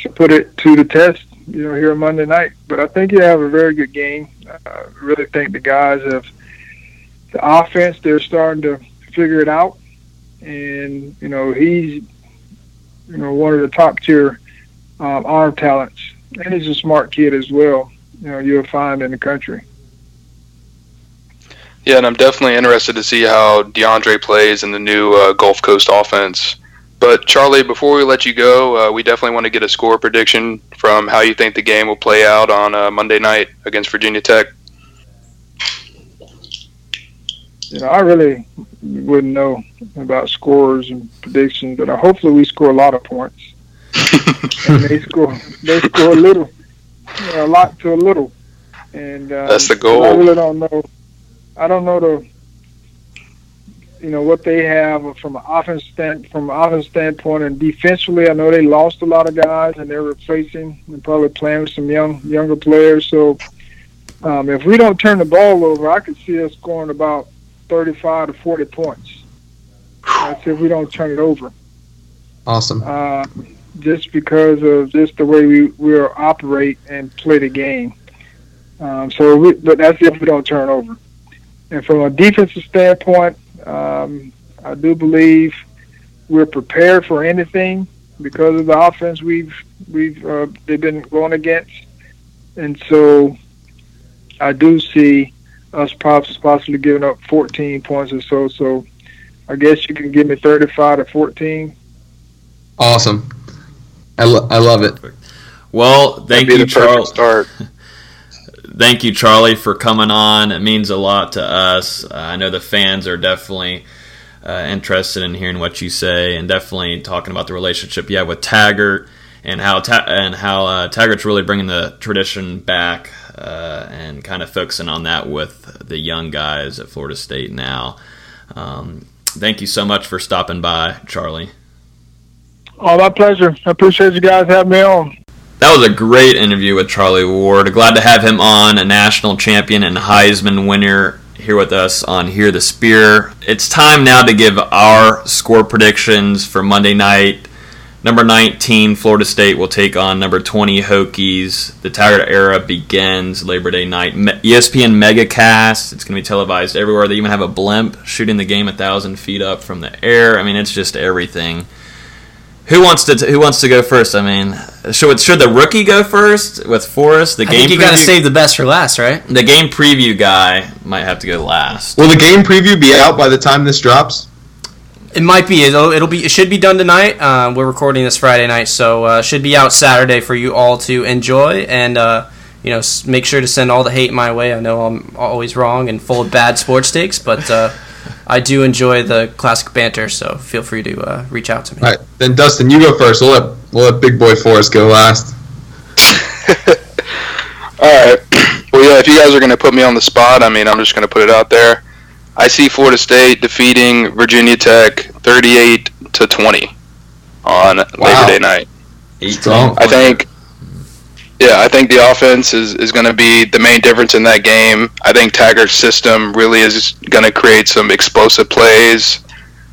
to put it to the test. You know, here on Monday night. But I think you have a very good game. I really think the guys have the offense. They're starting to figure it out, and you know he's you know one of the top tier um, arm talents, and he's a smart kid as well. You know, you'll find in the country. Yeah, and I'm definitely interested to see how Deondre plays in the new uh, Gulf Coast offense. But Charlie, before we let you go, uh, we definitely want to get a score prediction from how you think the game will play out on uh, Monday night against Virginia Tech. You know, I really wouldn't know about scores and predictions, but hopefully we score a lot of points. and they score, they score a little, you know, a lot to a little. And uh, that's the goal. I really don't know I don't know the you know what they have from an offense stand from an offense standpoint and defensively. I know they lost a lot of guys and they're replacing and probably playing with some young younger players. So um, if we don't turn the ball over, I could see us scoring about thirty-five to forty points. That's if we don't turn it over. Awesome. Uh, just because of just the way we we operate and play the game. Um, so, we, but that's if we don't turn over. And from a defensive standpoint, um, I do believe we're prepared for anything because of the offense we've we've uh, they've been going against, and so I do see us possibly giving up 14 points or so. So I guess you can give me 35 to 14. Awesome. I, lo- I love it. Well, thank you, Charles. Thank you, Charlie, for coming on. It means a lot to us. Uh, I know the fans are definitely uh, interested in hearing what you say, and definitely talking about the relationship you have with Taggart and how ta- and how uh, Taggart's really bringing the tradition back uh, and kind of focusing on that with the young guys at Florida State now. Um, thank you so much for stopping by, Charlie. Oh, my pleasure. I appreciate you guys having me on. That was a great interview with Charlie Ward. Glad to have him on, a national champion and Heisman winner here with us on Hear the Spear. It's time now to give our score predictions for Monday night Number 19, Florida State will take on number 20, Hokies. The Taggart era begins Labor Day night. ESPN Megacast. It's going to be televised everywhere. They even have a blimp shooting the game a thousand feet up from the air. I mean, it's just everything. Who wants to t- Who wants to go first? I mean, should should the rookie go first with Forrest? The I game think you got to save the best for last, right? the game preview guy might have to go last. Will the game preview be out by the time this drops? It might be. It'll, it'll be. It should be done tonight. Uh, we're recording this Friday night, so uh, should be out Saturday for you all to enjoy. And uh, you know, make sure to send all the hate my way. I know I'm always wrong and full of bad sports takes, but uh, I do enjoy the classic banter. So feel free to uh, reach out to me. All right, then Dustin, you go first. We'll let we'll let Big Boy Forrest go last. All right. Well, yeah. If you guys are going to put me on the spot, I mean, I'm just going to put it out there. I see Florida State defeating Virginia Tech 38 to 20 on Labor Day night. Strong. I think, yeah, I think the offense is, is going to be the main difference in that game. I think Taggart's system really is going to create some explosive plays.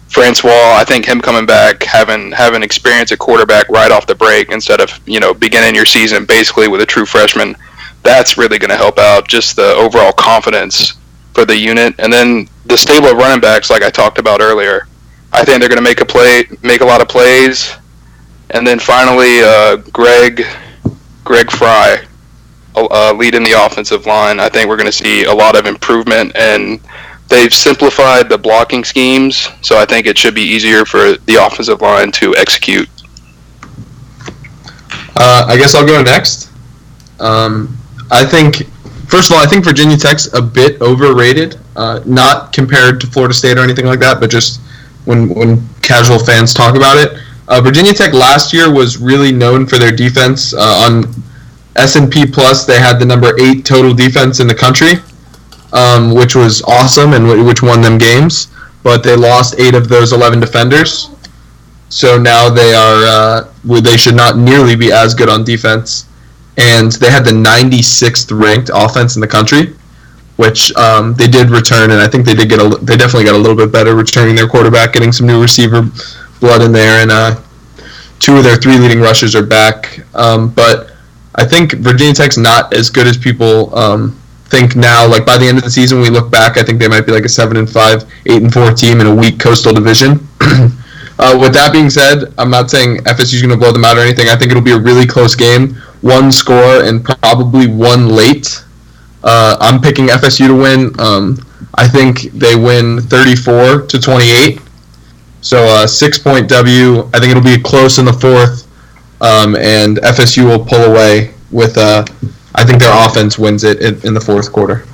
Francois, I think him coming back, having having experience at quarterback right off the break instead of you know beginning your season basically with a true freshman, that's really going to help out just the overall confidence for the unit. And then the stable of running backs, like I talked about earlier, I think they're going to make a play, make a lot of plays. And then finally, uh, Greg, Greg Frey, uh, leading the offensive line. I think we're going to see a lot of improvement, and they've simplified the blocking schemes, so I think it should be easier for the offensive line to execute. Uh, I guess I'll go next. Um, I think, first of all, I think Virginia Tech's a bit overrated. Uh, not compared to Florida State or anything like that, but just when when casual fans talk about it. Uh, Virginia Tech last year was really known for their defense. Uh, on S&P Plus, they had the number eight total defense in the country, um, which was awesome and wh- which won them games. But they lost eight of those 11 defenders. So now they are uh, they should not nearly be as good on defense, and they had the 96th ranked offense in the country, which um, they did return, and I think they did get a they definitely got a little bit better returning their quarterback, getting some new receiver blood in there, and uh, two of their three leading rushers are back. Um, but I think Virginia Tech's not as good as people um, think now. Like by the end of the season, we look back, I think they might be like a seven and five, eight and four team in a weak coastal division. Uh, with that being said, I'm not saying FSU's going to blow them out or anything. I think it'll be a really close game, one score and probably one late. Uh, I'm picking FSU to win. Um, I think they win 34 to 28. So uh, six point W. I think it'll be close in the fourth, um, and FSU will pull away with. Uh, I think their offense wins it in, in the fourth quarter.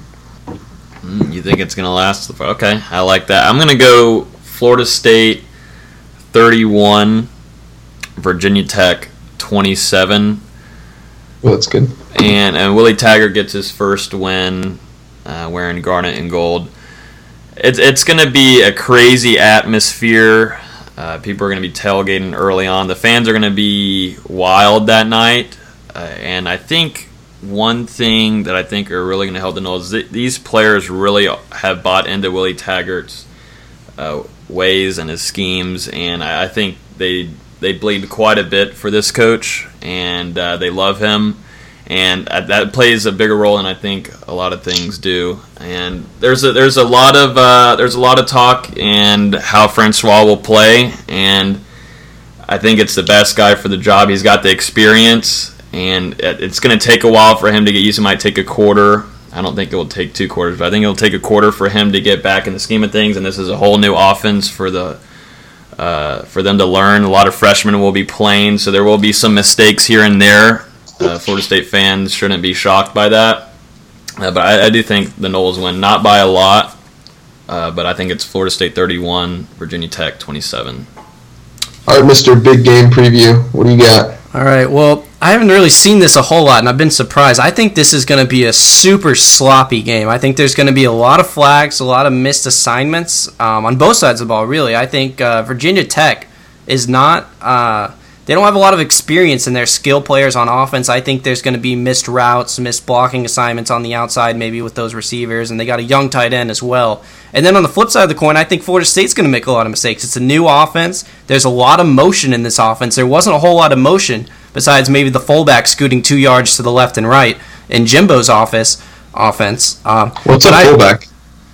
Mm, You think it's going to last? the- Okay, I like that. I'm going to go Florida State 31, Virginia Tech 27, Well, that's good. and and Willie Taggart gets his first win uh, wearing garnet and gold. It's it's going to be a crazy atmosphere. Uh, people are going to be tailgating early on. The fans are going to be wild that night, uh, and I think one thing that I think are really going to help the Noles is th- these players really have bought into Willie Taggart's uh, ways and his schemes, and I, I think they they bleed quite a bit for this coach, and uh, they love him, and uh, that plays a bigger role than I think a lot of things do. And there's a there's a lot of uh, there's a lot of talk and how Francois will play, and I think it's the best guy for the job. He's got the experience, and it's going to take a while for him to get used. It might take a quarter. I don't think it will take two quarters, but I think it'll take a quarter for him to get back in the scheme of things. And this is a whole new offense for the uh, for them to learn. A lot of freshmen will be playing, so there will be some mistakes here and there. Uh, Florida State fans shouldn't be shocked by that. Uh, but I, I do think the Noles win, not by a lot, uh, but I think it's Florida State 31, Virginia Tech 27. All right, Mr. Big Game Preview. What do you got? All right. Well, I haven't really seen this a whole lot, and I've been surprised. I think this is going to be a super sloppy game. I think there's going to be a lot of flags, a lot of missed assignments um, on both sides of the ball. Really, I think uh, Virginia Tech is not. They don't have a lot of experience in their skill players on offense. I think there's going to be missed routes, missed blocking assignments on the outside, maybe with those receivers, and they got a young tight end as well. And then on the flip side of the coin, I think Florida State's going to make a lot of mistakes. It's a new offense. There's a lot of motion in this offense. There wasn't a whole lot of motion besides maybe the fullback scooting two yards to the left and right in Jimbo's office offense. Um, What's a I- fullback?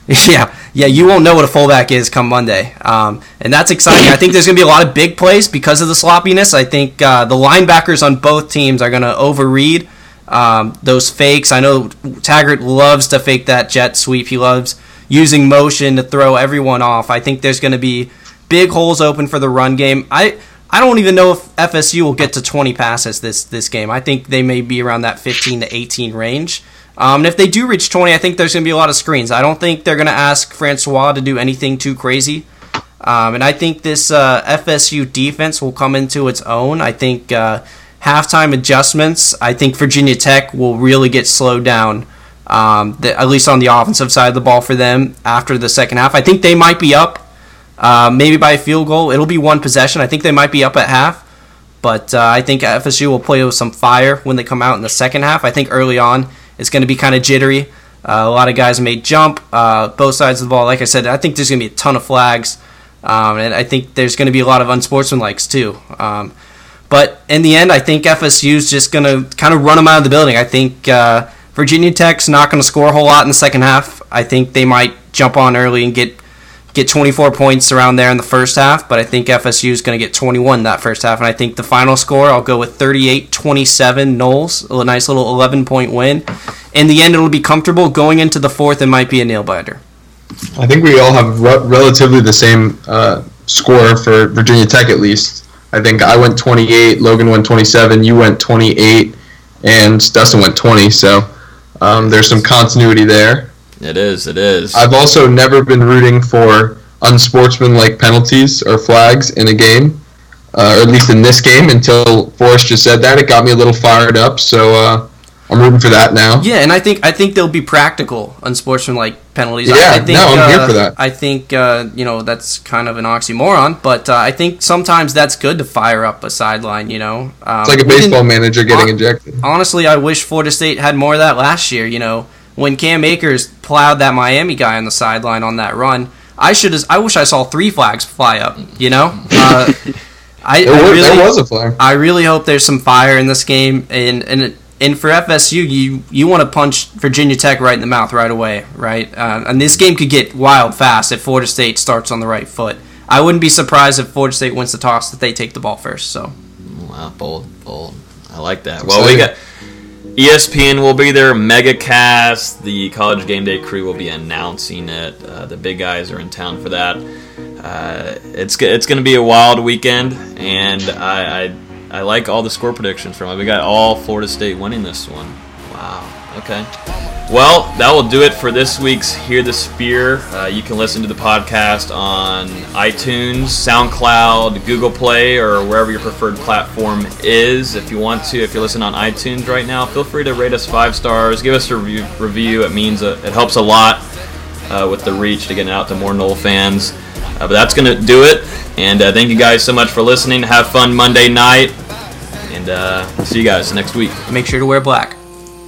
yeah, yeah, you won't know what a fullback is come Monday, um, and that's exciting. I think there's going to be a lot of big plays because of the sloppiness. I think uh, the linebackers on both teams are going to overread um, those fakes. I know Taggart loves to fake that jet sweep. He loves using motion to throw everyone off. I think there's going to be big holes open for the run game. I I don't even know if FSU will get to 20 passes this this game. I think they may be around that 15 to 18 range. Um, and if they do reach 20, I think there's going to be a lot of screens. I don't think they're going to ask Francois to do anything too crazy. Um, and I think this uh, FSU defense will come into its own. I think uh, halftime adjustments, I think Virginia Tech will really get slowed down, um, the, at least on the offensive side of the ball for them after the second half. I think they might be up, uh, maybe by a field goal. It'll be one possession. I think they might be up at half. But uh, I think FSU will play with some fire when they come out in the second half. I think early on it's going to be kind of jittery. Uh, a lot of guys may jump uh, both sides of the ball. Like I said, I think there's going to be a ton of flags, um, and I think there's going to be a lot of unsportsmanlikes too. Um, but in the end, I think FSU is just going to kind of run them out of the building. I think uh, Virginia Tech's not going to score a whole lot in the second half. I think they might jump on early and get get 24 points around there in the first half, but I think FSU is going to get 21 that first half. And I think the final score, I'll go with 38 27 Noles, a nice little 11 point win. In the end, it'll be comfortable. Going into the fourth, it might be a nail biter. I think we all have re- relatively the same uh, score for Virginia Tech at least. I think I went 28, Logan went 27, you went 28, and Dustin went 20. So um, there's some continuity there. It is. It is. I've also never been rooting for unsportsmanlike penalties or flags in a game, uh, or at least in this game. Until Forrest just said that, it got me a little fired up. So uh, I'm rooting for that now. Yeah, and I think I think they'll be practical, unsportsmanlike penalties. Yeah, I, I think, no, I'm here uh, for that. I think uh, you know that's kind of an oxymoron, but uh, I think sometimes that's good to fire up a sideline. You know, um, It's like a baseball manager getting hon- ejected. Honestly, I wish Florida State had more of that last year. You know, when Cam Akers plowed that Miami guy on the sideline on that run, I should. I wish I saw three flags fly up. You know. Uh, I, There I really, there was a flag. I really hope there's some fire in this game, and and and for FSU, you you want to punch Virginia Tech right in the mouth right away, right? Uh, and this game could get wild fast if Florida State starts on the right foot. I wouldn't be surprised if Florida State wins the toss that they take the ball first. So Wow, bold, bold. I like that. Well, we got ESPN will be there. MegaCast, the College Game Day crew will be announcing it. Uh, the big guys are in town for that. Uh, it's it's going to be a wild weekend, and I, I I like all the score predictions from it. We got all Florida State winning this one. Wow. Okay. Well, that will do it for this week's Hear the Spear. Uh, you can listen to the podcast on iTunes, SoundCloud, Google Play, or wherever your preferred platform is. If you want to, if you're listening on iTunes right now, feel free to rate us five stars. Give us a review. review. It means uh, it helps a lot uh, with the reach to get it out to more Nole fans. Uh, but that's going to do it. And uh, thank you guys so much for listening. Have fun Monday night. And uh, see you guys next week. make sure to wear black.